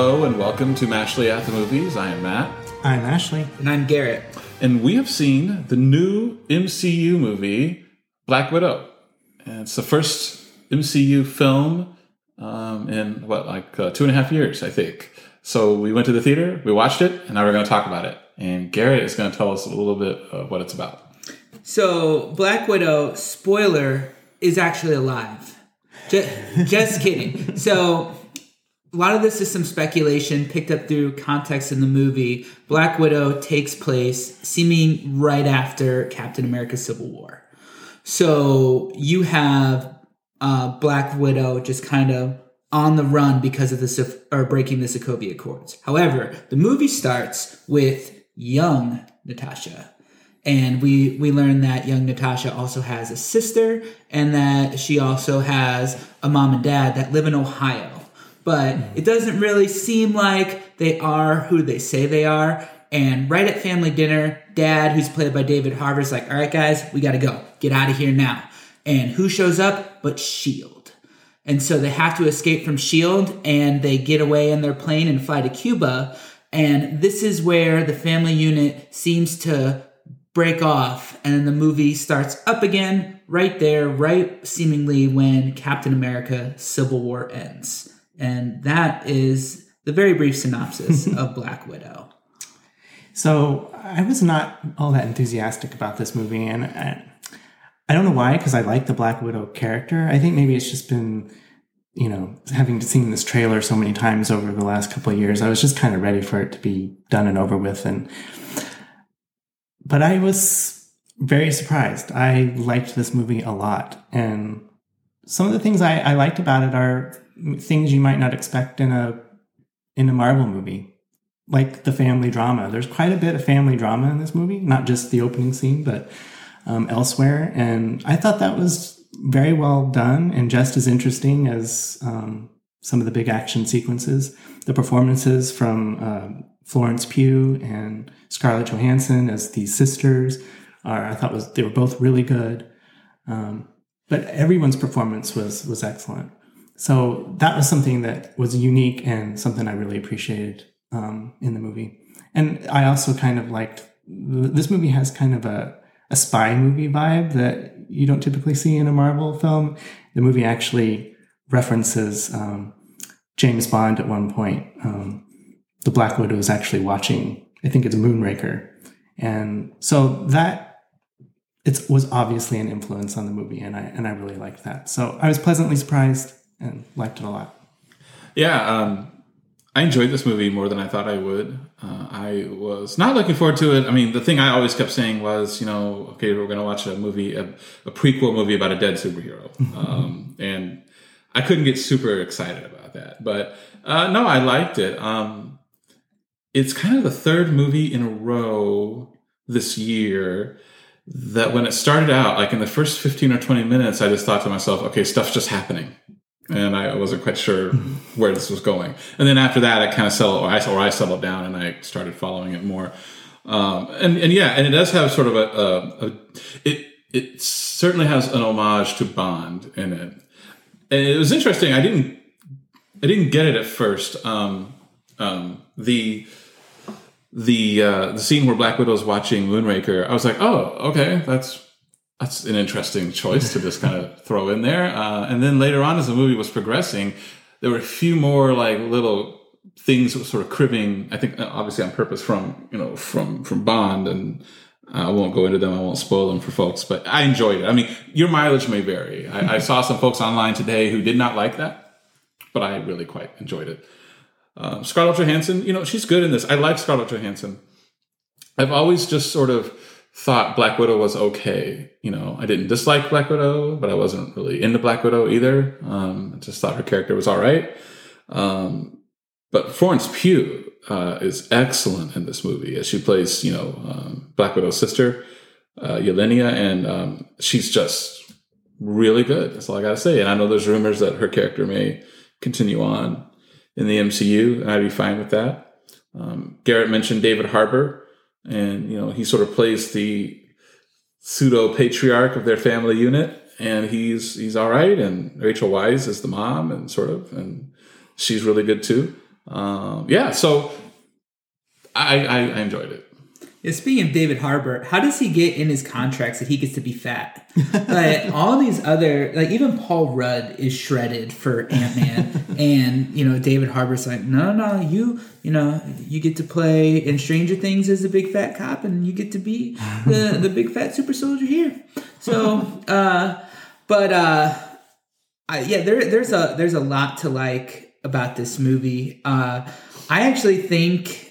Hello and welcome to Mashley at the Movies. I am Matt. I'm Ashley. And I'm Garrett. And we have seen the new MCU movie, Black Widow. And it's the first MCU film um, in, what, like uh, two and a half years, I think. So we went to the theater, we watched it, and now we're going to talk about it. And Garrett is going to tell us a little bit of what it's about. So, Black Widow, spoiler, is actually alive. Just, just kidding. So, a lot of this is some speculation picked up through context in the movie. Black Widow takes place seeming right after Captain America Civil War. So, you have uh, Black Widow just kind of on the run because of the or breaking the Sokovia Accords. However, the movie starts with young Natasha. And we we learn that young Natasha also has a sister and that she also has a mom and dad that live in Ohio. But it doesn't really seem like they are who they say they are. And right at family dinner, dad, who's played by David Harbour, is like, all right, guys, we got to go. Get out of here now. And who shows up but S.H.I.E.L.D.? And so they have to escape from S.H.I.E.L.D. and they get away in their plane and fly to Cuba. And this is where the family unit seems to break off and the movie starts up again right there, right seemingly when Captain America Civil War ends. And that is the very brief synopsis of Black Widow. So I was not all that enthusiastic about this movie, and I, I don't know why, because I like the Black Widow character. I think maybe it's just been you know, having seen this trailer so many times over the last couple of years, I was just kind of ready for it to be done and over with. And, but I was very surprised. I liked this movie a lot. And some of the things I, I liked about it are things you might not expect in a, in a Marvel movie, like the family drama. There's quite a bit of family drama in this movie, not just the opening scene, but um, elsewhere. And I thought that was very well done and just as interesting as um, some of the big action sequences. The performances from uh, Florence Pugh and Scarlett Johansson as these sisters are, I thought was they were both really good. Um, but everyone's performance was was excellent. So that was something that was unique and something I really appreciated um, in the movie. And I also kind of liked this movie has kind of a a spy movie vibe that you don't typically see in a Marvel film. The movie actually references um, James Bond at one point. Um, the Black Widow is actually watching, I think it's Moonraker. And so that it was obviously an influence on the movie, and I and I really liked that. So I was pleasantly surprised and liked it a lot. Yeah, um, I enjoyed this movie more than I thought I would. Uh, I was not looking forward to it. I mean, the thing I always kept saying was, you know, okay, we're going to watch a movie, a, a, prequel movie about a dead superhero, um, and I couldn't get super excited about that. But uh, no, I liked it. Um, it's kind of the third movie in a row this year that when it started out, like in the first fifteen or twenty minutes, I just thought to myself, okay, stuff's just happening and I wasn't quite sure where this was going. And then after that, I kind of settled, or I, or I settled down, and I started following it more. Um, and and yeah, and it does have sort of a, a, a, it it certainly has an homage to Bond in it. And it was interesting. I didn't I didn't get it at first. Um, um, the the uh, the scene where Black Widow is watching Moonraker, I was like, oh, okay, that's that's an interesting choice to just kind of throw in there. Uh, and then later on, as the movie was progressing, there were a few more like little things sort of cribbing. I think uh, obviously on purpose from you know from from Bond, and I won't go into them. I won't spoil them for folks, but I enjoyed it. I mean, your mileage may vary. I, I saw some folks online today who did not like that, but I really quite enjoyed it. Uh, Scarlett Johansson, you know, she's good in this. I like Scarlett Johansson. I've always just sort of thought Black Widow was okay. You know, I didn't dislike Black Widow, but I wasn't really into Black Widow either. Um, I just thought her character was all right. Um, but Florence Pugh uh, is excellent in this movie as she plays, you know, um, Black Widow's sister, uh, Yelena, and um, she's just really good. That's all I got to say. And I know there's rumors that her character may continue on in the MCU, I'd be fine with that. Um, Garrett mentioned David Harbour and you know he sort of plays the pseudo patriarch of their family unit, and he's he's all right. And Rachel Weisz is the mom, and sort of, and she's really good too. Um, yeah, so I, I, I enjoyed it. Yeah, speaking of David Harbour, how does he get in his contracts that he gets to be fat? like all these other, like even Paul Rudd is shredded for Ant Man, and you know David Harbour's like, no, no, you, you know, you get to play in Stranger Things as a big fat cop, and you get to be the the big fat super soldier here. So, uh, but uh, I, yeah, there there's a there's a lot to like about this movie. Uh, I actually think.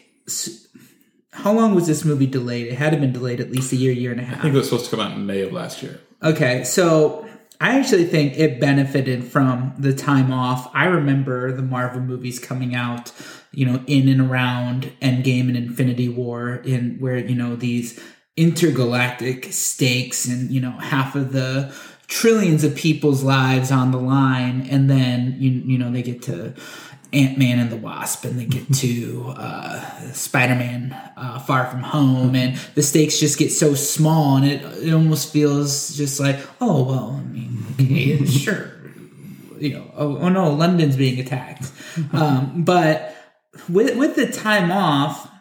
How long was this movie delayed? It had to been delayed at least a year, year and a half. I think it was supposed to come out in May of last year. Okay, so I actually think it benefited from the time off. I remember the Marvel movies coming out, you know, in and around Endgame and Infinity War, in where you know these intergalactic stakes and you know half of the trillions of people's lives on the line, and then you you know they get to Ant Man and the Wasp, and they get to uh, Spider Man uh, Far From Home, and the stakes just get so small, and it it almost feels just like, oh well, I mean, okay, sure, you know, oh, oh no, London's being attacked, um, but with with the time off.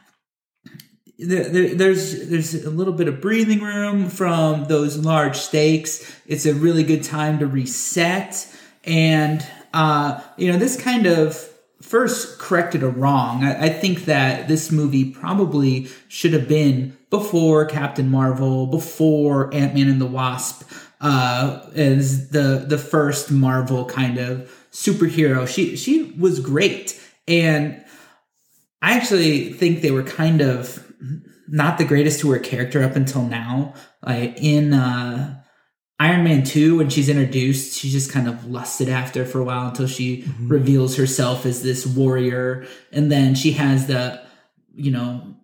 There, there, there's there's a little bit of breathing room from those large stakes. It's a really good time to reset, and uh, you know this kind of first corrected a wrong. I, I think that this movie probably should have been before Captain Marvel, before Ant Man and the Wasp, uh, as the the first Marvel kind of superhero. She she was great, and I actually think they were kind of not the greatest to her character up until now. Like in uh, Iron Man 2, when she's introduced, she's just kind of lusted after for a while until she mm-hmm. reveals herself as this warrior. And then she has the, you know,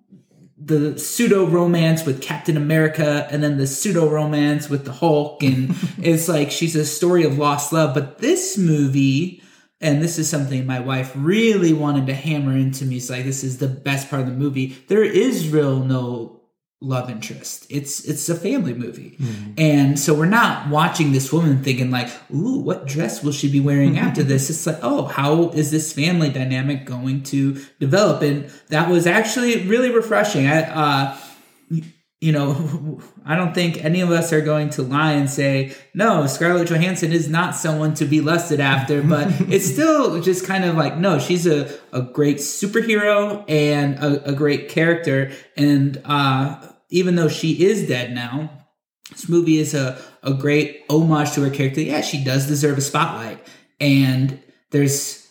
the pseudo romance with Captain America and then the pseudo romance with the Hulk. And it's like she's a story of lost love. But this movie, and this is something my wife really wanted to hammer into me. It's like this is the best part of the movie. There is real no love interest. It's it's a family movie. And so we're not watching this woman thinking like, "Ooh, what dress will she be wearing after this?" It's like, "Oh, how is this family dynamic going to develop?" And that was actually really refreshing. I uh you know, I don't think any of us are going to lie and say, no, Scarlett Johansson is not someone to be lusted after, but it's still just kind of like, no, she's a, a great superhero and a, a great character. And uh, even though she is dead now, this movie is a, a great homage to her character. Yeah, she does deserve a spotlight. And there's,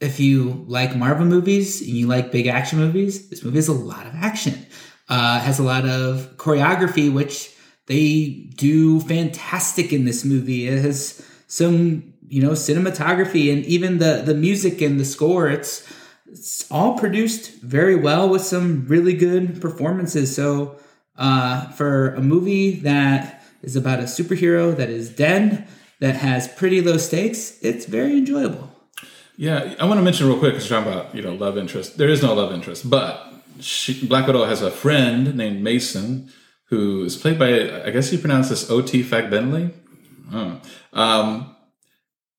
if you like Marvel movies and you like big action movies, this movie is a lot of action uh, has a lot of choreography, which they do fantastic in this movie. It has some, you know, cinematography and even the the music and the score. It's it's all produced very well with some really good performances. So uh, for a movie that is about a superhero that is dead, that has pretty low stakes, it's very enjoyable. Yeah, I want to mention real quick because you're talking about you know love interest. There is no love interest, but she, Black Widow has a friend named Mason who is played by I guess you pronounce this O.T. Fagbenle. Oh. Um,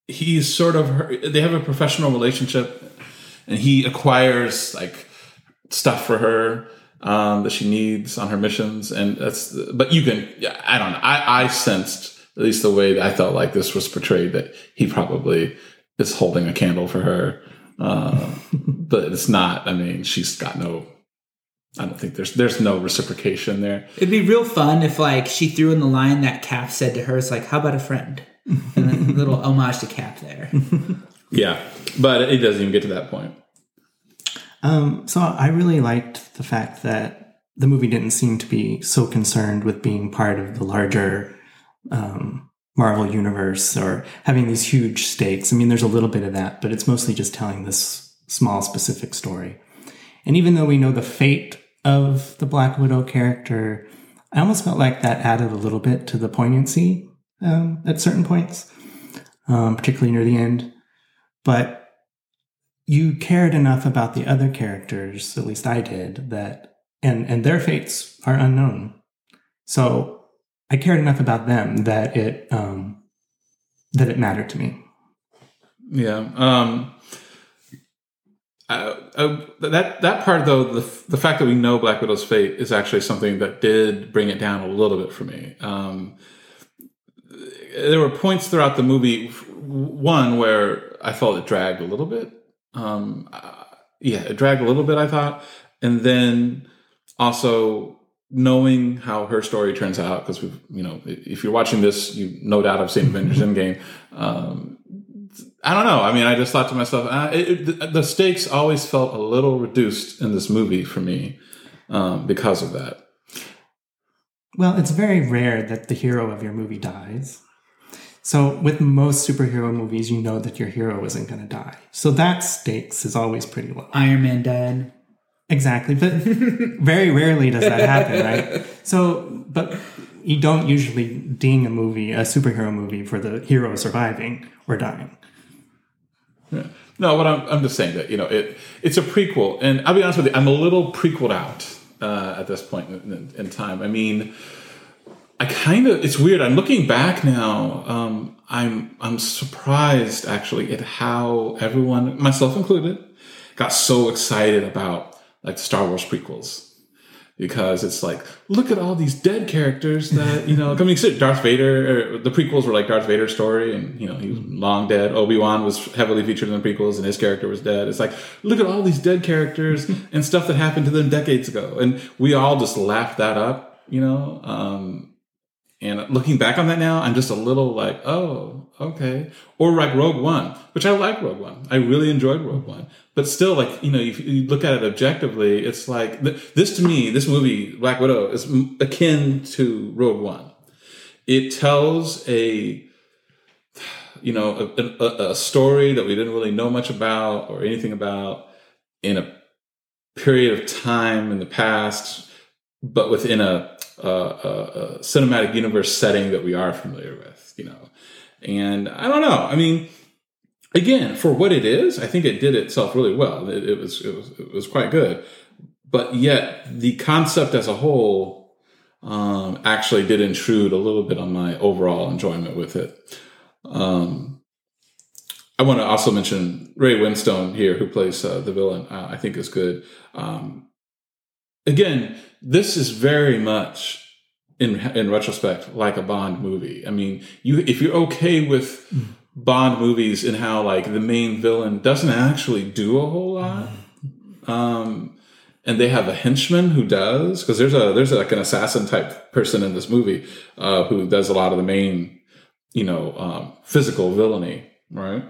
he's sort of her, they have a professional relationship, and he acquires like stuff for her um, that she needs on her missions, and that's. But you can, I don't know. I, I sensed at least the way that I felt like this was portrayed that he probably is holding a candle for her, uh, but it's not. I mean, she's got no. I don't think there's there's no reciprocation there. It'd be real fun if like she threw in the line that Cap said to her. It's like, how about a friend? And a little homage to Cap there. Yeah, but it doesn't even get to that point. Um, so I really liked the fact that the movie didn't seem to be so concerned with being part of the larger um, Marvel universe or having these huge stakes. I mean, there's a little bit of that, but it's mostly just telling this small, specific story. And even though we know the fate of the Black Widow character, I almost felt like that added a little bit to the poignancy um, at certain points, um, particularly near the end. But you cared enough about the other characters, at least I did, that and and their fates are unknown. So I cared enough about them that it um, that it mattered to me. Yeah. Um, uh, uh, that that part though the the fact that we know Black Widow's fate is actually something that did bring it down a little bit for me. Um, there were points throughout the movie, one where I felt it dragged a little bit. Um, uh, yeah, it dragged a little bit. I thought, and then also knowing how her story turns out because we you know if you're watching this you no doubt have seen avengers endgame um, i don't know. I mean i just thought to myself uh, it, it, the stakes always felt a little reduced in this movie for me um, because of that. Well it's very rare that the hero of your movie dies. So with most superhero movies you know that your hero isn't going to die. So that stakes is always pretty low. Iron man died Exactly, but very rarely does that happen, right? So, but you don't usually ding a movie, a superhero movie, for the hero surviving or dying. Yeah. No, what I'm, I'm just saying that you know it it's a prequel, and I'll be honest with you, I'm a little prequeled out uh, at this point in, in, time. I mean, I kind of it's weird. I'm looking back now. Um, I'm I'm surprised actually at how everyone, myself included, got so excited about like Star Wars prequels because it's like look at all these dead characters that you know. I mean, Darth Vader. the prequels were like Darth Vader's story, and you know he was long dead. Obi Wan was heavily featured in the prequels, and his character was dead. It's like look at all these dead characters and stuff that happened to them decades ago, and we all just laughed that up, you know. Um, and looking back on that now, I'm just a little like, oh, okay. Or like Rogue One, which I like Rogue One. I really enjoyed Rogue One. But still, like, you know, if you look at it objectively, it's like, this to me, this movie, Black Widow, is akin to Rogue One. It tells a, you know, a, a, a story that we didn't really know much about or anything about in a period of time in the past, but within a cinematic universe setting that we are familiar with, you know. And I don't know. I mean, again, for what it is, I think it did itself really well. It, it was it was it was quite good, but yet the concept as a whole um, actually did intrude a little bit on my overall enjoyment with it. Um, I want to also mention Ray Winstone here, who plays uh, the villain. Uh, I think is good. Um, again, this is very much in in retrospect like a Bond movie. I mean, you if you're okay with Bond movies and how like the main villain doesn't actually do a whole lot, um, and they have a henchman who does because there's a there's like an assassin type person in this movie uh, who does a lot of the main you know um, physical villainy, right?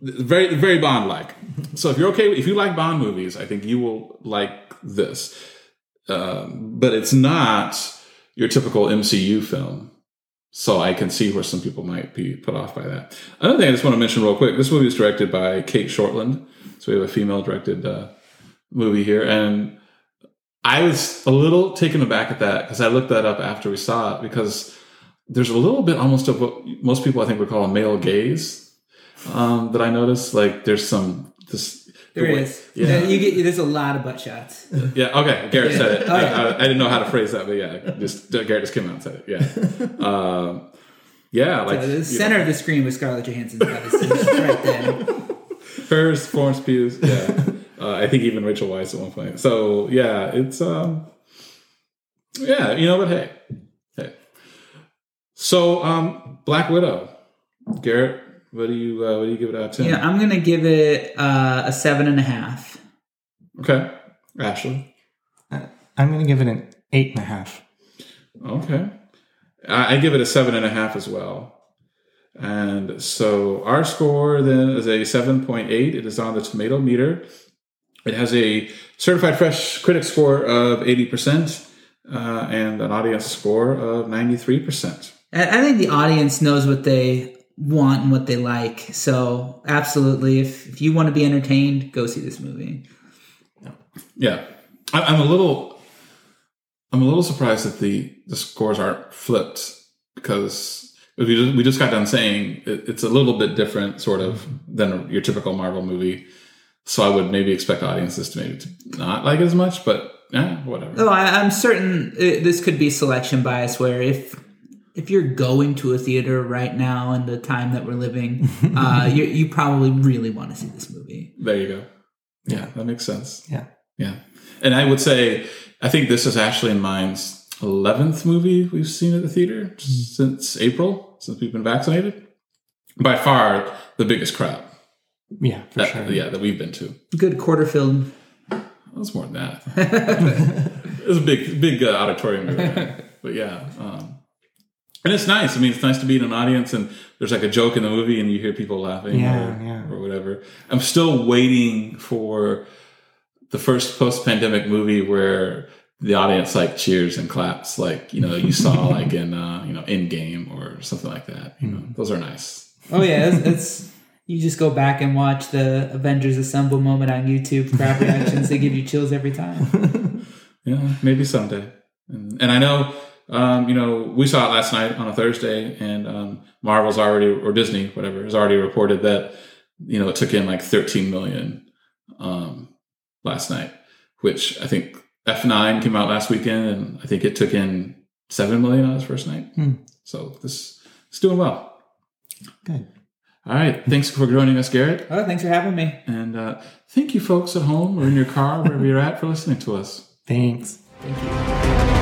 Very very Bond like. So if you're okay, if you like Bond movies, I think you will like this. Um, but it's not your typical MCU film. So I can see where some people might be put off by that. Another thing I just want to mention real quick: this movie is directed by Cate Shortland, so we have a female-directed uh, movie here, and I was a little taken aback at that because I looked that up after we saw it because there's a little bit almost of what most people I think would call a male gaze um, that I noticed. Like there's some this there the is. Yeah. You get, there's a lot of butt shots. Yeah. Okay. Garrett said it. okay. I, I, didn't know how to phrase that, but yeah, just Garrett just came out and said it. Yeah. Um, yeah. Like so the center know. of the screen was Scarlett Johansson's right there. Hers, Florence Pugh's. Yeah. Uh, I think even Rachel Weisz at one point. So yeah, it's um, yeah, you know, but hey, hey. So um, Black Widow, Garrett, what do you uh, what do you give it out of ten? Yeah, I'm gonna give it uh, a seven and a half. Okay, Ashley. Uh, I'm gonna give it an eight and a half. Okay, I, I give it a seven and a half as well. And so our score then is a 7.8. It is on the tomato meter. It has a certified fresh critic score of 80% uh, and an audience score of 93%. I think the audience knows what they want and what they like. So absolutely, if, if you want to be entertained, go see this movie. Yeah, I, am a little, I'm a little surprised that the the scores aren't flipped because we just, we just got done saying it, it's a little bit different, sort of, than your typical Marvel movie. So I would maybe expect audiences to maybe to not like it as much, but yeah, whatever. Oh, I, am certain it, this could be selection bias where if if you're going to a theater right now in the time that we're living, uh, you, you probably really want to see this movie. There you go. Yeah, that makes sense. Yeah. Yeah. And I would say, I think this is Ashley and mine's 11th movie we've seen at the theater since April, since we've been vaccinated. By far the biggest crowd. Yeah, for That, sure. Yeah, that we've been to. Good quarter film. It was more than that. it was a big, big uh, auditorium. we were but yeah, um, and it's nice. I mean, it's nice to be in an audience and there's like a joke in the movie and you hear people laughing Yeah, or, yeah. or whatever. I'm still waiting for the first post-pandemic movie where the audience like cheers and claps, like you know you saw like in uh, you know Endgame or something like that. You know, those are nice. Oh yeah, it's, it's you just go back and watch the Avengers Assemble moment on YouTube crowd reactions. they give you chills every time. Yeah, maybe someday. And, and I know, um, you know, we saw it last night on a Thursday, and um, Marvel's already or Disney, whatever, has already reported that you know it took in like 13 million um, last night, which I think F9 came out last weekend, and I think it took in seven million on its first night. Hmm. So this it's doing well. Good. All right, thanks for joining us, Garrett, Oh, thanks for having me. and uh, thank you, folks at home or in your car, wherever you're at, for listening to us. Thanks. Thank you.